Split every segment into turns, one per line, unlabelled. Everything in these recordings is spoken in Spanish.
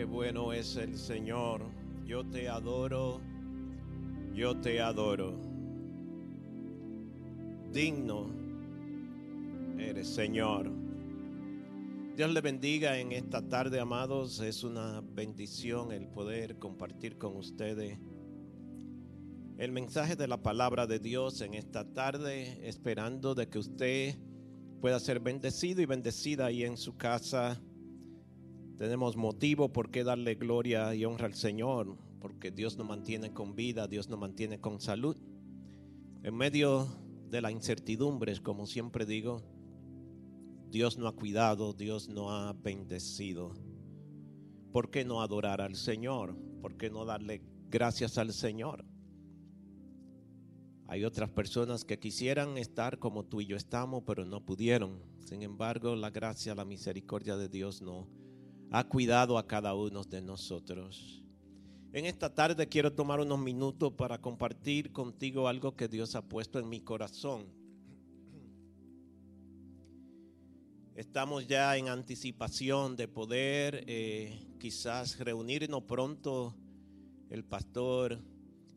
Qué bueno es el Señor. Yo te adoro, yo te adoro. Digno eres, Señor. Dios le bendiga en esta tarde, amados. Es una bendición el poder compartir con ustedes el mensaje de la palabra de Dios en esta tarde, esperando de que usted pueda ser bendecido y bendecida ahí en su casa. Tenemos motivo por qué darle gloria y honra al Señor, porque Dios nos mantiene con vida, Dios nos mantiene con salud. En medio de la incertidumbre, como siempre digo, Dios no ha cuidado, Dios no ha bendecido. ¿Por qué no adorar al Señor? ¿Por qué no darle gracias al Señor? Hay otras personas que quisieran estar como tú y yo estamos, pero no pudieron. Sin embargo, la gracia, la misericordia de Dios no ha cuidado a cada uno de nosotros. En esta tarde quiero tomar unos minutos para compartir contigo algo que Dios ha puesto en mi corazón. Estamos ya en anticipación de poder eh, quizás reunirnos pronto. El pastor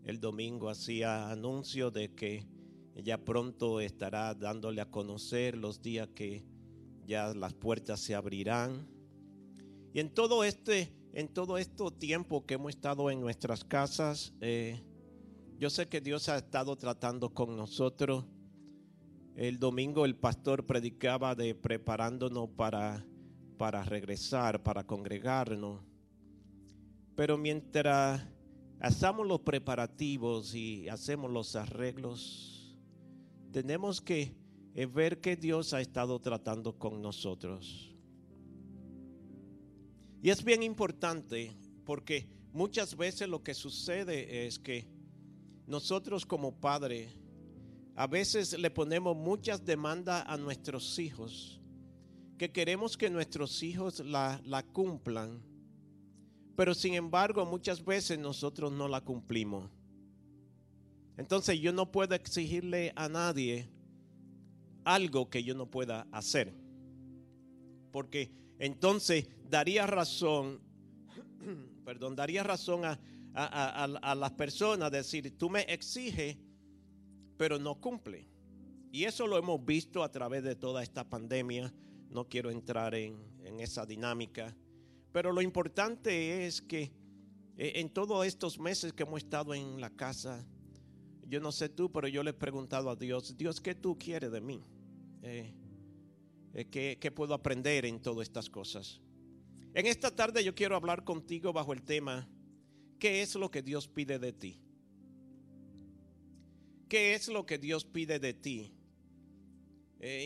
el domingo hacía anuncio de que ya pronto estará dándole a conocer los días que ya las puertas se abrirán. Y en todo este, en todo este tiempo que hemos estado en nuestras casas, eh, yo sé que Dios ha estado tratando con nosotros. El domingo el pastor predicaba de preparándonos para, para regresar, para congregarnos. Pero mientras hacemos los preparativos y hacemos los arreglos, tenemos que ver que Dios ha estado tratando con nosotros. Y es bien importante porque muchas veces lo que sucede es que nosotros como padre a veces le ponemos muchas demandas a nuestros hijos, que queremos que nuestros hijos la, la cumplan pero sin embargo, muchas veces nosotros no la cumplimos. Entonces yo no puedo exigirle a nadie algo que yo no pueda hacer. Porque entonces daría razón, perdón, daría razón a, a, las personas decir, tú me exiges, pero no cumple. Y eso lo hemos visto a través de toda esta pandemia. No quiero entrar en, en esa dinámica. Pero lo importante es que eh, en todos estos meses que hemos estado en la casa, yo no sé tú, pero yo le he preguntado a Dios, Dios, ¿qué tú quieres de mí? Eh, ¿qué, ¿Qué puedo aprender en todas estas cosas? En esta tarde yo quiero hablar contigo bajo el tema, ¿qué es lo que Dios pide de ti? ¿Qué es lo que Dios pide de ti?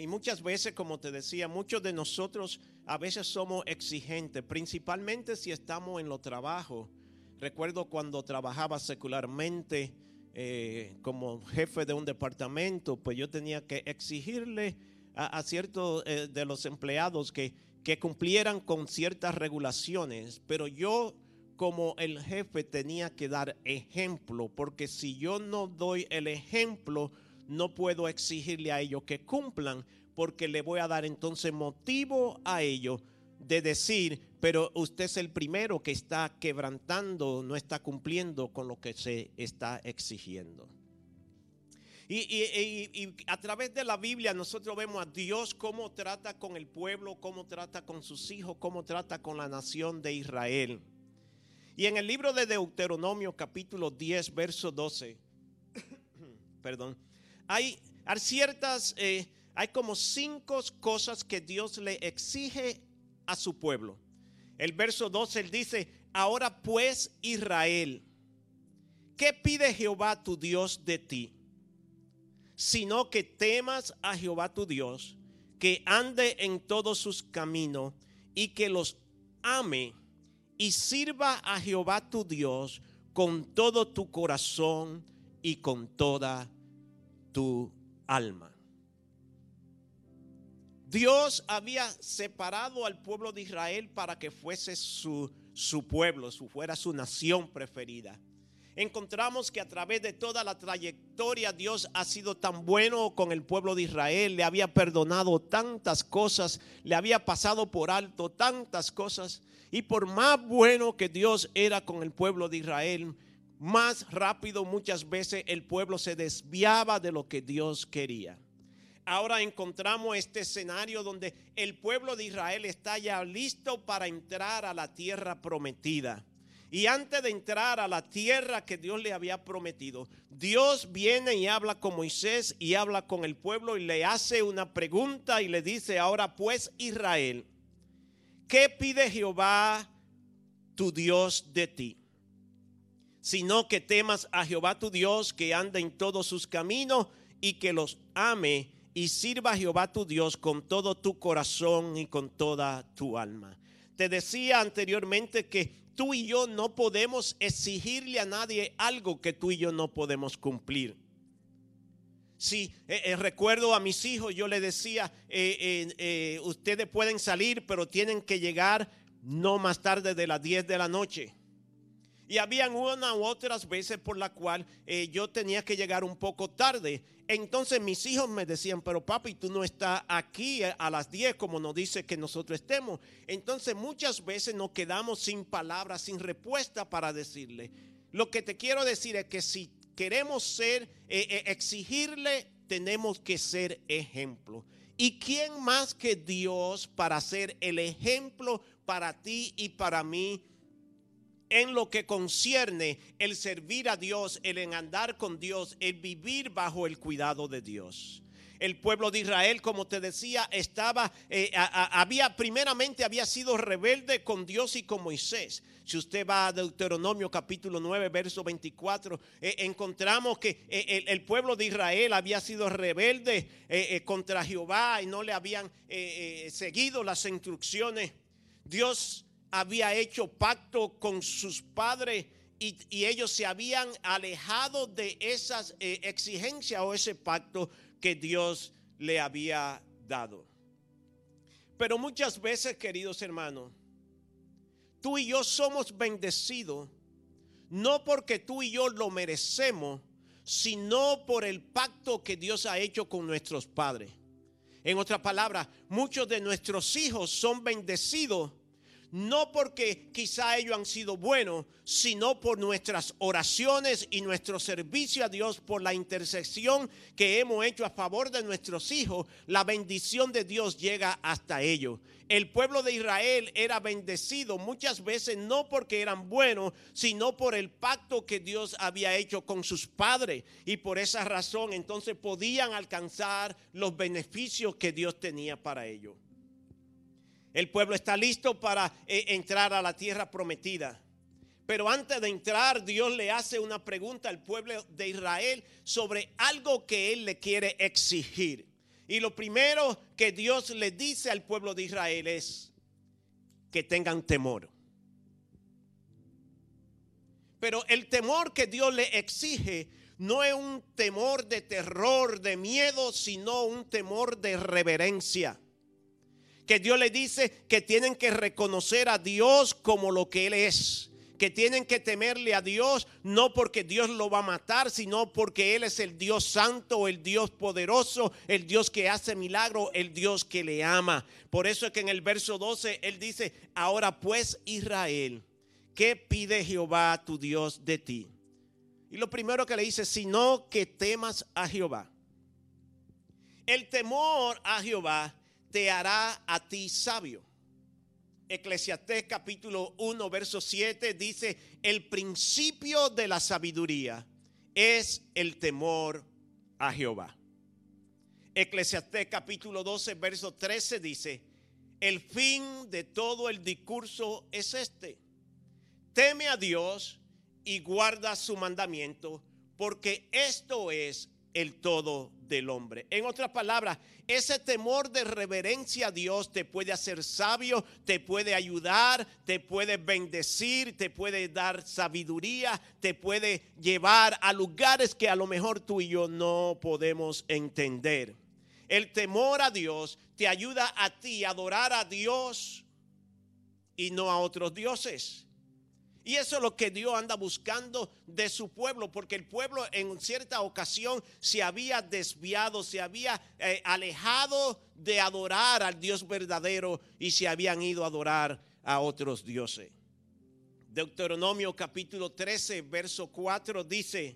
y muchas veces, como te decía, muchos de nosotros a veces somos exigentes, principalmente si estamos en los trabajos. Recuerdo cuando trabajaba secularmente eh, como jefe de un departamento, pues yo tenía que exigirle a, ciertos eh, de los empleados que, que cumplieran con ciertas regulaciones, pero yo como el jefe tenía que dar ejemplo, porque si yo no doy el ejemplo, no puedo exigirle a ellos que cumplan, porque le voy a dar entonces motivo a ellos de decir, pero usted es el primero que está quebrantando, no está cumpliendo con lo que se está exigiendo. Y, a través de la Biblia nosotros vemos a Dios cómo trata con el pueblo, cómo trata con sus hijos, cómo trata con la nación de Israel. Y en el libro de Deuteronomio capítulo 10, verso 12, perdón, hay, ciertas... Eh, hay como cinco cosas que Dios le exige a su pueblo. El verso 12 él dice, ahora pues Israel, ¿qué pide Jehová tu Dios de ti? Sino que temas a Jehová tu Dios, que ande en todos sus caminos y que los ame y sirva a Jehová tu Dios con todo tu corazón y con toda tu alma. Dios había separado al pueblo de Israel para que fuese su, su pueblo, su, fuera su nación preferida. Encontramos que a través de toda la trayectoria Dios ha sido tan bueno con el pueblo de Israel, le había perdonado tantas cosas, le había pasado por alto tantas cosas. Y por más bueno que Dios era con el pueblo de Israel, más rápido muchas veces el pueblo se desviaba de lo que Dios quería. Ahora encontramos este escenario donde el pueblo de Israel está ya listo para entrar a la tierra prometida. Y antes de entrar a la tierra que Dios le había prometido, Dios viene y habla con Moisés y habla con el pueblo y le hace una pregunta y le dice, ahora pues Israel, ¿qué pide Jehová tu Dios de ti? Sino que temas a Jehová tu Dios, que anda en todos sus caminos y que los ame y sirva a Jehová tu Dios con todo tu corazón y con toda tu alma. Te decía anteriormente que tú y yo no podemos exigirle a nadie algo que tú y yo no podemos cumplir. Si eh, eh, recuerdo a mis hijos, yo les decía, eh, ustedes pueden salir, pero tienen que llegar no más tarde de las 10 de la noche. Y habían una u otras veces por la cual eh, yo tenía que llegar un poco tarde. Entonces mis hijos me decían, pero papi, tú no estás aquí a las 10 como nos dice que nosotros estemos. Entonces muchas veces nos quedamos sin palabras, sin respuesta para decirle. Lo que te quiero decir es que si queremos ser, eh, eh, exigirle, tenemos que ser ejemplo. ¿Y quién más que Dios para ser el ejemplo para ti y para mí? En lo que concierne el servir a Dios, el andar con Dios, el vivir bajo el cuidado de Dios. El pueblo de Israel, como te decía, estaba, eh, había, primeramente había sido rebelde con Dios y con Moisés. Si usted va a Deuteronomio capítulo 9, verso 24, eh, encontramos que eh, el, pueblo de Israel había sido rebelde contra Jehová y no le habían seguido las instrucciones. Dios había hecho pacto con sus padres y, ellos se habían alejado de esas eh, exigencias o ese pacto que Dios le había dado. Pero muchas veces, queridos hermanos, tú y yo somos bendecidos no porque tú y yo lo merecemos, sino por el pacto que Dios ha hecho con nuestros padres. En otras palabras, muchos de nuestros hijos son bendecidos no porque quizá ellos han sido buenos, sino por nuestras oraciones y nuestro servicio a Dios, por la intersección que hemos hecho a favor de nuestros hijos, la bendición de Dios llega hasta ellos. El pueblo de Israel era bendecido muchas veces no porque eran buenos, sino por el pacto que Dios había hecho con sus padres. Y por esa razón entonces podían alcanzar los beneficios que Dios tenía para ellos. El pueblo está listo para eh, entrar a la tierra prometida. Pero antes de entrar, Dios le hace una pregunta al pueblo de Israel sobre algo que Él le quiere exigir. Y lo primero que Dios le dice al pueblo de Israel es que tengan temor. Pero el temor que Dios le exige no es un temor de terror, de miedo, sino un temor de reverencia que Dios le dice que tienen que reconocer a Dios como lo que Él es. Que tienen que temerle a Dios no porque Dios lo va a matar, sino porque Él es el Dios santo, el Dios poderoso, el Dios que hace milagro, el Dios que le ama. Por eso es que en el verso 12 Él dice, ahora pues Israel, ¿qué pide Jehová tu Dios de ti? Y lo primero que le dice, sino que temas a Jehová. El temor a Jehová te hará a ti sabio. Eclesiastés capítulo 1, verso 7 dice, el principio de la sabiduría es el temor a Jehová. Eclesiastés capítulo 12, verso 13 dice, el fin de todo el discurso es este. Teme a Dios y guarda su mandamiento, porque esto es el todo del hombre. En otras palabras, ese temor de reverencia a Dios te puede hacer sabio, te puede ayudar, te puede bendecir, te puede dar sabiduría, te puede llevar a lugares que a lo mejor tú y yo no podemos entender. El temor a Dios te ayuda a ti a adorar a Dios y no a otros dioses. Y eso es lo que Dios anda buscando de su pueblo, porque el pueblo en cierta ocasión se había desviado, se había eh, alejado de adorar al Dios verdadero y se habían ido a adorar a otros dioses. Deuteronomio capítulo 13, verso 4 dice,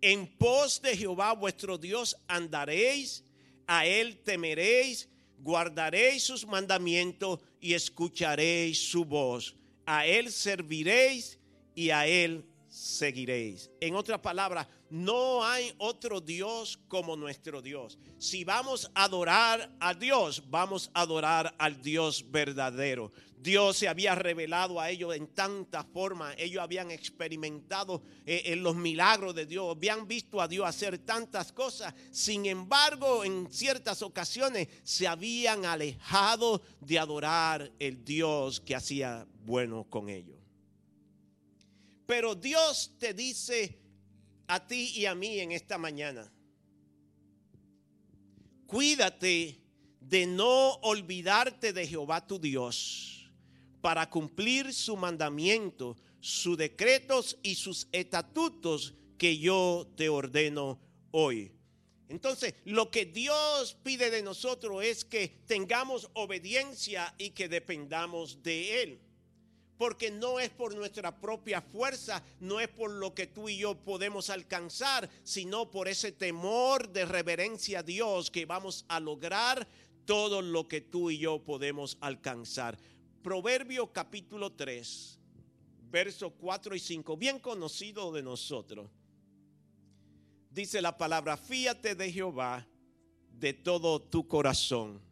en pos de Jehová vuestro Dios andaréis, a él temeréis, guardaréis sus mandamientos y escucharéis su voz a Él serviréis y a Él seguiréis. En otras palabras, no hay otro Dios como nuestro Dios. Si vamos a adorar a Dios, vamos a adorar al Dios verdadero. Dios se había revelado a ellos en tanta forma. Ellos habían experimentado eh, en los milagros de Dios. Habían visto a Dios hacer tantas cosas. Sin embargo, en ciertas ocasiones se habían alejado de adorar el Dios que hacía bueno con ellos. Pero Dios te dice a ti y a mí en esta mañana, cuídate de no olvidarte de Jehová tu Dios para cumplir su mandamiento, sus decretos y sus estatutos que yo te ordeno hoy. Entonces, lo que Dios pide de nosotros es que tengamos obediencia y que dependamos de Él porque no es por nuestra propia fuerza, no es por lo que tú y yo podemos alcanzar, sino por ese temor de reverencia a Dios que vamos a lograr todo lo que tú y yo podemos alcanzar. Proverbio capítulo 3, versos 4 y 5, bien conocido de nosotros. Dice la palabra, fíate de Jehová de todo tu corazón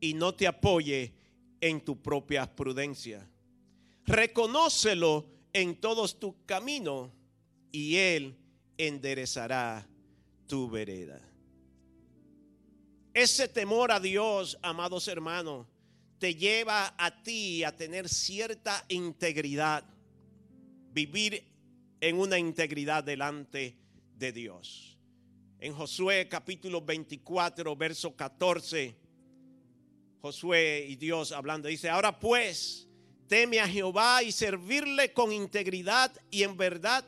y no te apoye en tu propia prudencia reconócelo en todos tus caminos y Él enderezará tu vereda. Ese temor a Dios, amados hermanos, te lleva a ti a tener cierta integridad, vivir en una integridad delante de Dios. En Josué capítulo 24, verso 14, Josué y Dios hablando, dice, ahora pues, Teme a Jehová y servirle con integridad y en verdad.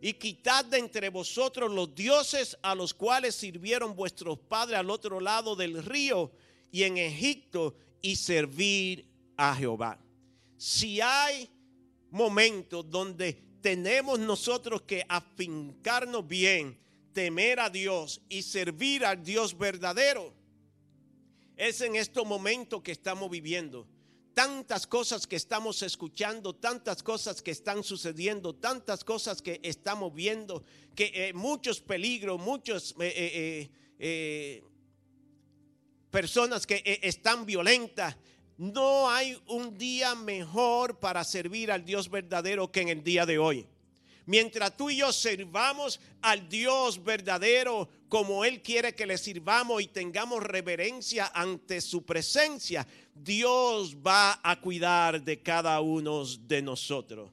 Y quitad de entre vosotros los dioses a los cuales sirvieron vuestros padres al otro lado del río y en Egipto y servir a Jehová. Si hay momentos donde tenemos nosotros que afincarnos bien, temer a Dios y servir al Dios verdadero, es en estos momentos que estamos viviendo tantas cosas que estamos escuchando, tantas cosas que están sucediendo, tantas cosas que estamos viendo, que eh, muchos peligros, muchas eh, eh, personas que están violentas. No hay un día mejor para servir al Dios verdadero que en el día de hoy. Mientras tú y yo sirvamos al Dios verdadero como Él quiere que le sirvamos y tengamos reverencia ante su presencia, Dios va a cuidar de cada uno de nosotros.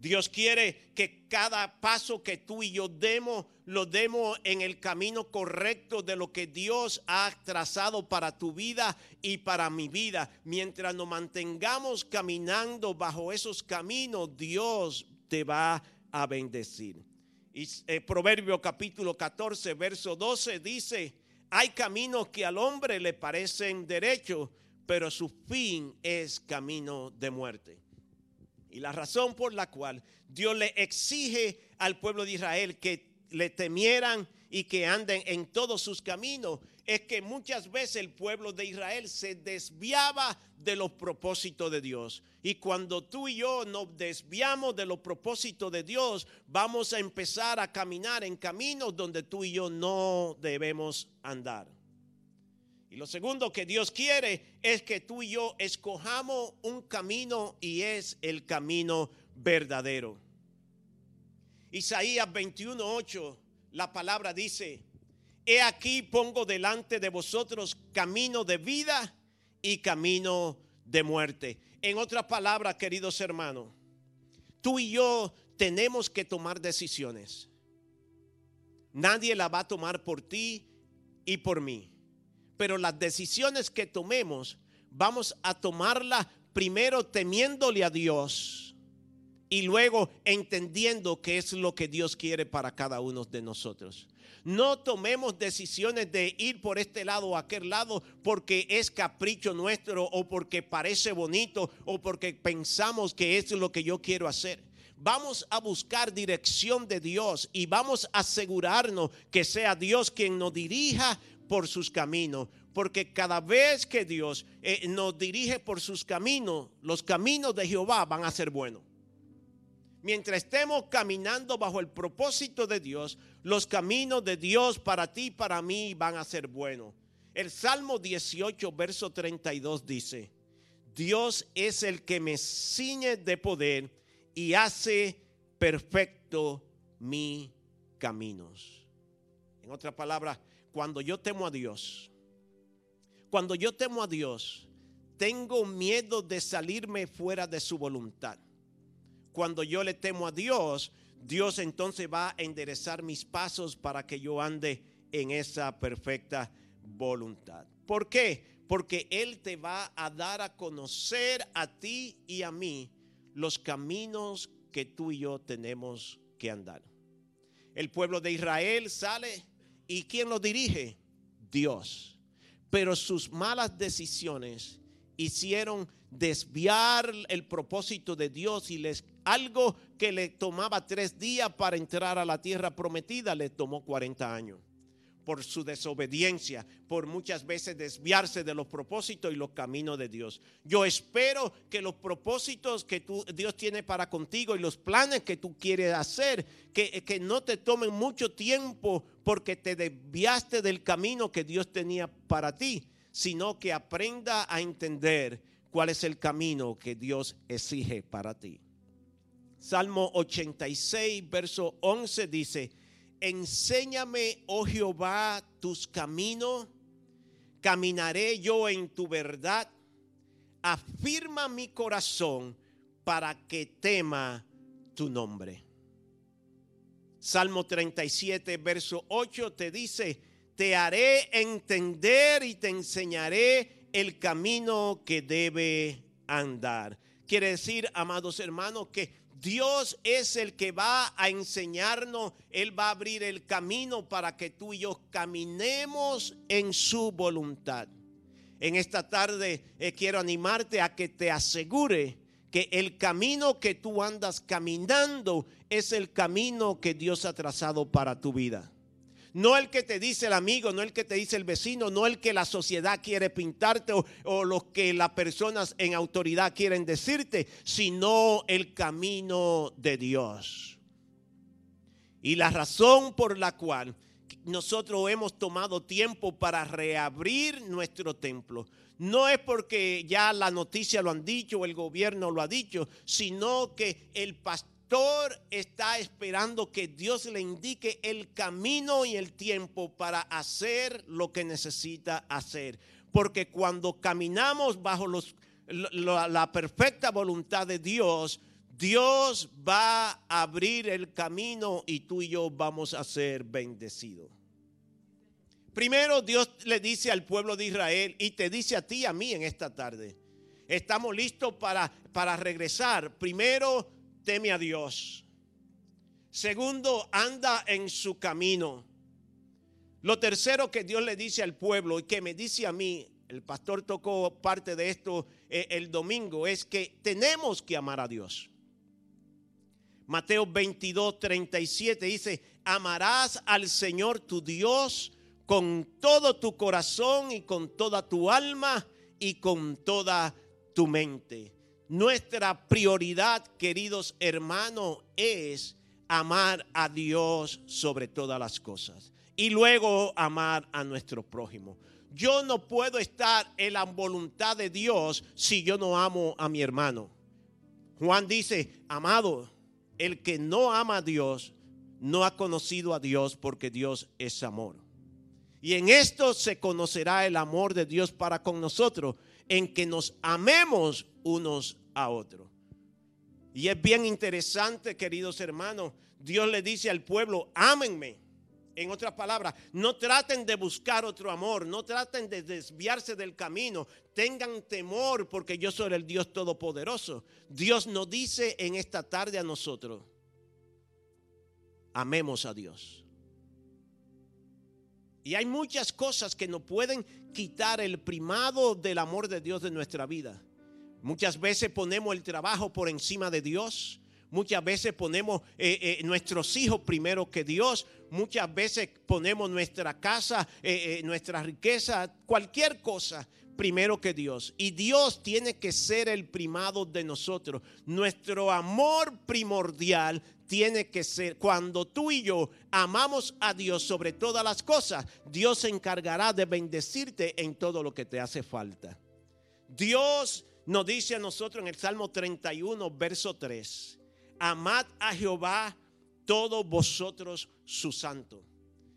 Dios quiere que cada paso que tú y yo demos, lo demos en el camino correcto de lo que Dios ha trazado para tu vida y para mi vida. Mientras nos mantengamos caminando bajo esos caminos, Dios te va a bendecir. Y eh, Proverbio capítulo 14, verso 12 dice, hay caminos que al hombre le parecen derechos, pero su fin es camino de muerte. Y la razón por la cual Dios le exige al pueblo de Israel que le temieran y que anden en todos sus caminos es que muchas veces el pueblo de Israel se desviaba de los propósitos de Dios. Y cuando tú y yo nos desviamos de los propósitos de Dios, vamos a empezar a caminar en caminos donde tú y yo no debemos andar. Y lo segundo que Dios quiere es que tú y yo escojamos un camino y es el camino verdadero. Isaías 21:8, la palabra dice, he aquí pongo delante de vosotros camino de vida y camino de muerte. En otras palabras, queridos hermanos, tú y yo tenemos que tomar decisiones. Nadie la va a tomar por ti y por mí pero las decisiones que tomemos vamos a tomarlas primero temiéndole a Dios y luego entendiendo qué es lo que Dios quiere para cada uno de nosotros. No tomemos decisiones de ir por este lado o aquel lado porque es capricho nuestro o porque parece bonito o porque pensamos que es lo que yo quiero hacer. Vamos a buscar dirección de Dios y vamos a asegurarnos que sea Dios quien nos dirija por sus caminos. Porque cada vez que Dios eh, nos dirige por sus caminos, los caminos de Jehová van a ser buenos mientras estemos caminando bajo el propósito de Dios, los caminos de Dios para ti y para mí van a ser buenos. El Salmo 18, verso 32 dice, Dios es el que me ciñe de poder y hace perfecto mi caminos. En otras palabras, cuando yo temo a Dios, cuando yo temo a Dios, tengo miedo de salirme fuera de su voluntad cuando yo le temo a Dios, Dios entonces va a enderezar mis pasos para que yo ande en esa perfecta voluntad. ¿Por qué? Porque Él te va a dar a conocer a ti y a mí los caminos que tú y yo tenemos que andar. El pueblo de Israel sale y ¿quién lo dirige? Dios. Pero sus malas decisiones hicieron desviar el propósito de Dios y les algo que le tomaba tres días para entrar a la tierra prometida, le tomó 40 años. Por su desobediencia, por muchas veces desviarse de los propósitos y los caminos de Dios. Yo espero que los propósitos que tú, Dios tiene para contigo y los planes que tú quieres hacer, que, que no te tomen mucho tiempo porque te desviaste del camino que Dios tenía para ti, sino que aprenda a entender cuál es el camino que Dios exige para ti. Salmo 86, verso 11 dice, enséñame, oh Jehová, tus caminos, caminaré yo en tu verdad, afirma mi corazón para que tema tu nombre. Salmo 37, verso 8 te dice, te haré entender y te enseñaré el camino que debe andar. Quiere decir, amados hermanos, que Dios es el que va a enseñarnos, Él va a abrir el camino para que tú y yo caminemos en su voluntad. En esta tarde eh, quiero animarte a que te asegure que el camino que tú andas caminando es el camino que Dios ha trazado para tu vida. No el que te dice el amigo, no el que te dice el vecino, no el que la sociedad quiere pintarte o, o lo que las personas en autoridad quieren decirte, sino el camino de Dios. Y la razón por la cual nosotros hemos tomado tiempo para reabrir nuestro templo. No es porque ya la noticia lo han dicho o el gobierno lo ha dicho, sino que el pastor está esperando que Dios le indique el camino y el tiempo para hacer lo que necesita hacer. Porque cuando caminamos bajo la perfecta voluntad de Dios, Dios va a abrir el camino y tú y yo vamos a ser bendecidos. Primero Dios le dice al pueblo de Israel y te dice a ti y a mí en esta tarde. Estamos listos para, para regresar. Primero teme a Dios. Segundo, anda en su camino. Lo tercero que Dios le dice al pueblo y que me dice a mí, el pastor tocó parte de esto eh, el domingo, es que tenemos que amar a Dios. Mateo 22, 37 dice, amarás al Señor tu Dios con todo tu corazón y con toda tu alma y con toda tu mente. Nuestra prioridad, queridos hermanos, es amar a Dios sobre todas las cosas y luego amar a nuestro prójimo. Yo no puedo estar en la voluntad de Dios si yo no amo a mi hermano. Juan dice, amado, el que no ama a Dios no ha conocido a Dios porque Dios es amor. Y en esto se conocerá el amor de Dios para con nosotros, en que nos amemos unos a otros. Y es bien interesante, queridos hermanos, Dios le dice al pueblo, ámenme. En otras palabras, no traten de buscar otro amor, no traten de desviarse del camino, tengan temor porque yo soy el Dios Todopoderoso. Dios nos dice en esta tarde a nosotros, amemos a Dios. Y hay muchas cosas que nos pueden quitar el primado del amor de Dios de nuestra vida. Muchas veces ponemos el trabajo por encima de Dios. Muchas veces ponemos eh, eh, nuestros hijos primero que Dios. Muchas veces ponemos nuestra casa, eh, nuestra riqueza, cualquier cosa primero que Dios. Y Dios tiene que ser el primado de nosotros. Nuestro amor primordial tiene que ser, cuando tú y yo amamos a Dios sobre todas las cosas, Dios se encargará de bendecirte en todo lo que te hace falta. Dios nos dice a nosotros en el Salmo 31, verso 3 amad a Jehová todos vosotros su santo.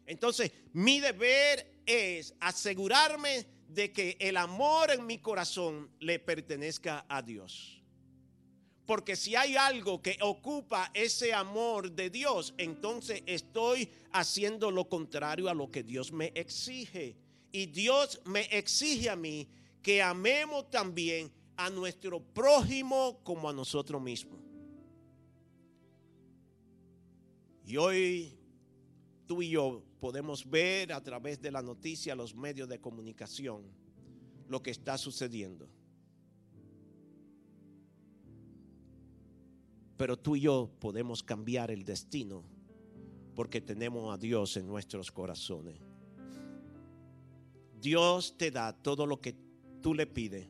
Entonces, mi deber es asegurarme de que el amor en mi corazón le pertenezca a Dios. Porque si hay algo que ocupa ese amor de Dios, entonces estoy haciendo lo contrario a lo que Dios me exige. Y Dios me exige a mí que amemos también a nuestro prójimo como a nosotros mismos. Y hoy tú y yo podemos ver a través de la noticia, los medios de comunicación, lo que está sucediendo. Pero tú y yo podemos cambiar el destino porque tenemos a Dios en nuestros corazones. Dios te da todo lo que tú le pides,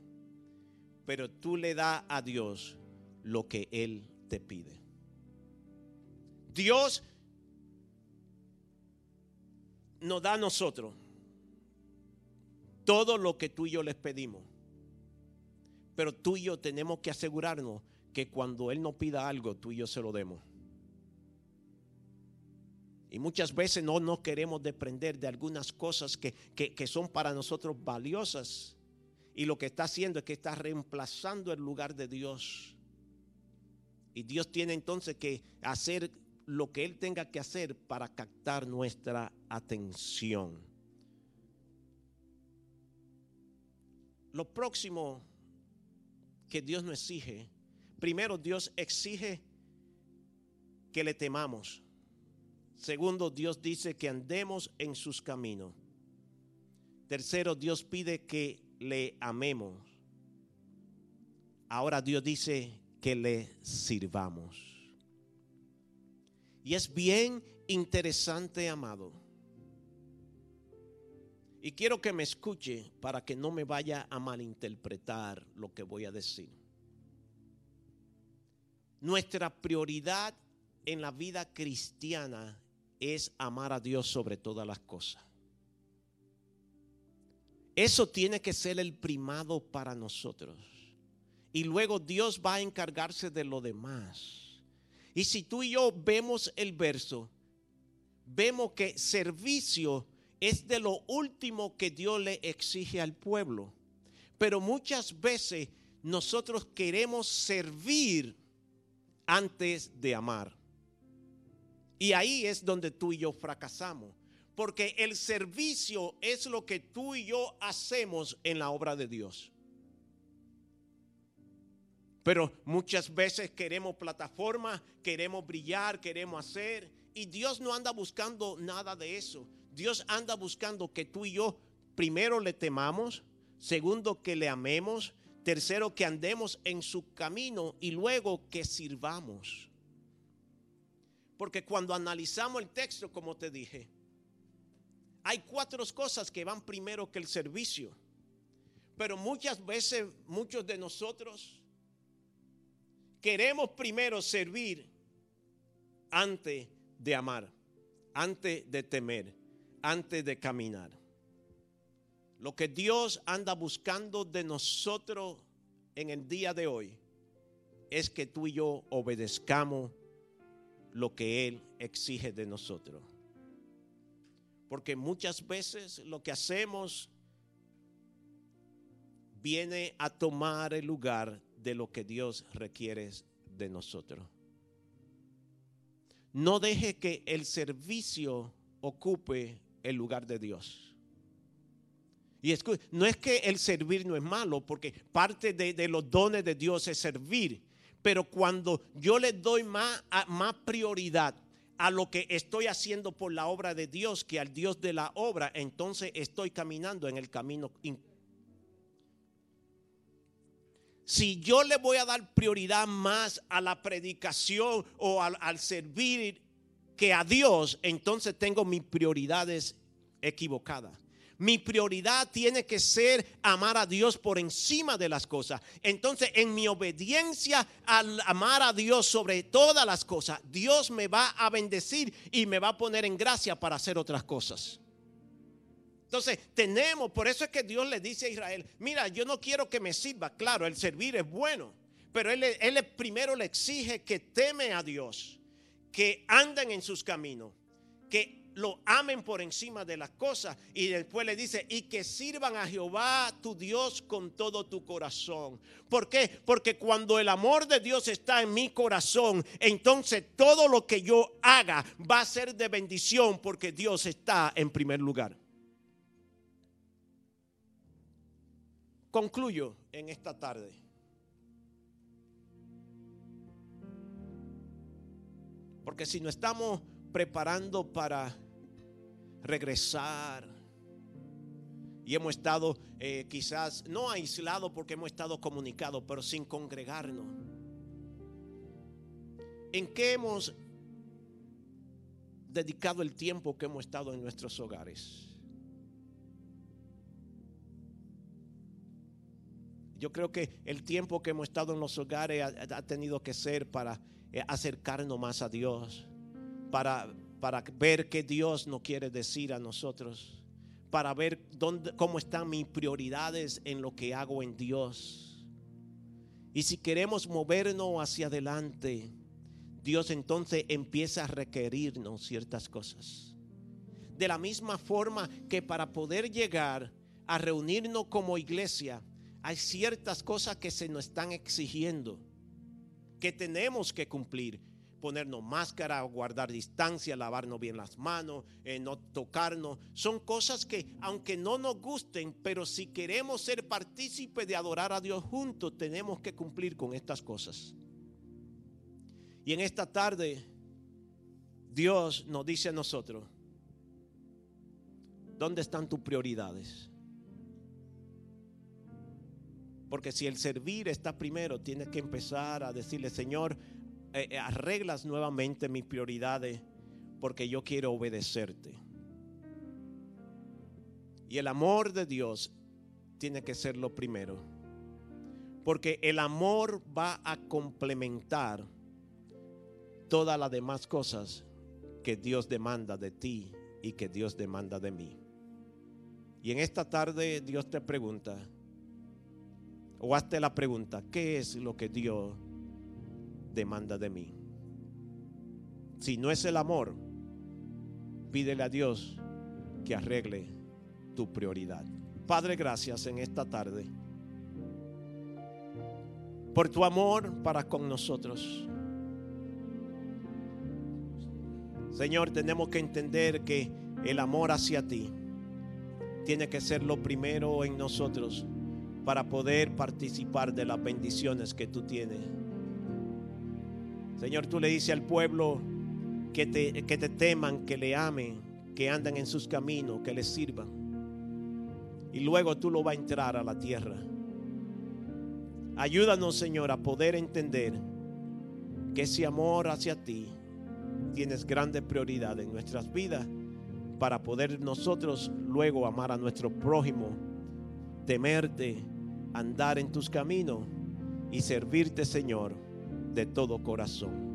pero tú le das a Dios lo que Él te pide. Dios nos da a nosotros todo lo que tú y yo les pedimos. Pero tú y yo tenemos que asegurarnos que cuando Él nos pida algo, tú y yo se lo demos. Y muchas veces no nos queremos desprender de algunas cosas que, que, son para nosotros valiosas. Y lo que está haciendo es que está reemplazando el lugar de Dios. Y Dios tiene entonces que hacer lo que Él tenga que hacer para captar nuestra atención. Lo próximo que Dios nos exige, primero Dios exige que le temamos. Segundo, Dios dice que andemos en sus caminos. Tercero, Dios pide que le amemos. Ahora Dios dice que le sirvamos. Y es bien interesante, amado. Y quiero que me escuche para que no me vaya a malinterpretar lo que voy a decir. Nuestra prioridad en la vida cristiana es amar a Dios sobre todas las cosas. Eso tiene que ser el primado para nosotros. Y luego Dios va a encargarse de lo demás. Y si tú y yo vemos el verso, vemos que servicio es de lo último que Dios le exige al pueblo. Pero muchas veces nosotros queremos servir antes de amar. Y ahí es donde tú y yo fracasamos. Porque el servicio es lo que tú y yo hacemos en la obra de Dios. Pero muchas veces queremos plataforma, queremos brillar, queremos hacer. Y Dios no anda buscando nada de eso. Dios anda buscando que tú y yo primero le temamos, segundo que le amemos, tercero que andemos en su camino y luego que sirvamos. Porque cuando analizamos el texto, como te dije, hay cuatro cosas que van primero que el servicio. Pero muchas veces, muchos de nosotros queremos primero servir antes de amar, antes de temer, antes de caminar. Lo que Dios anda buscando de nosotros en el día de hoy es que tú y yo obedezcamos lo que Él exige de nosotros. Porque muchas veces lo que hacemos viene a tomar el lugar de lo que Dios requiere de nosotros. No deje que el servicio ocupe el lugar de Dios. Y no es que el servir no es malo, porque parte de, los dones de Dios es servir. Pero cuando yo le doy más, más prioridad a lo que estoy haciendo por la obra de Dios que al Dios de la obra, entonces estoy caminando en el camino. Si yo le voy a dar prioridad más a la predicación o al, al servir que a Dios, entonces tengo mis prioridades equivocadas. Mi prioridad tiene que ser amar a Dios por encima de las cosas. Entonces, en mi obediencia al amar a Dios sobre todas las cosas, Dios me va a bendecir y me va a poner en gracia para hacer otras cosas. Entonces, tenemos, por eso es que Dios le dice a Israel, mira, yo no quiero que me sirva. Claro, el servir es bueno, pero él, primero le exige que teme a Dios, que anden en sus caminos, que lo amen por encima de las cosas. Y después le dice, y que sirvan a Jehová tu Dios con todo tu corazón. ¿Por qué? Porque cuando el amor de Dios está en mi corazón, entonces todo lo que yo haga va a ser de bendición porque Dios está en primer lugar. Concluyo en esta tarde. Porque si no estamos preparando para regresar. Y hemos estado eh, quizás no aislados porque hemos estado comunicados, pero sin congregarnos. ¿En qué hemos dedicado el tiempo que hemos estado en nuestros hogares? Yo creo que el tiempo que hemos estado en los hogares ha, tenido que ser para eh, acercarnos más a Dios, para para ver qué Dios nos quiere decir a nosotros, para ver dónde, cómo están mis prioridades en lo que hago en Dios. Y si queremos movernos hacia adelante, Dios entonces empieza a requerirnos ciertas cosas. De la misma forma que para poder llegar a reunirnos como iglesia, hay ciertas cosas que se nos están exigiendo, que tenemos que cumplir ponernos máscara, guardar distancia, lavarnos bien las manos, eh, no tocarnos. Son cosas que, aunque no nos gusten, pero si queremos ser partícipes de adorar a Dios juntos, tenemos que cumplir con estas cosas. Y en esta tarde, Dios nos dice a nosotros, ¿dónde están tus prioridades? Porque si el servir está primero, tienes que empezar a decirle, Señor, eh, arreglas nuevamente mis prioridades porque yo quiero obedecerte. Y el amor de Dios tiene que ser lo primero. Porque el amor va a complementar todas las demás cosas que Dios demanda de ti y que Dios demanda de mí. Y en esta tarde Dios te pregunta, o hazte la pregunta, ¿qué es lo que Dios demanda de mí. Si no es el amor, pídele a Dios que arregle tu prioridad. Padre, gracias en esta tarde por tu amor para con nosotros. Señor, tenemos que entender que el amor hacia ti tiene que ser lo primero en nosotros para poder participar de las bendiciones que tú tienes Señor, tú le dices al pueblo que te, teman, que le amen, que andan en sus caminos, que les sirvan. Y luego tú lo vas a entrar a la tierra. Ayúdanos, Señor, a poder entender que ese amor hacia ti tienes grande prioridad en nuestras vidas para poder nosotros luego amar a nuestro prójimo, temerte, andar en tus caminos y servirte, Señor de todo corazón.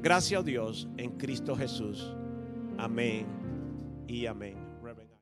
Gracias a Dios en Cristo Jesús. Amén y amén.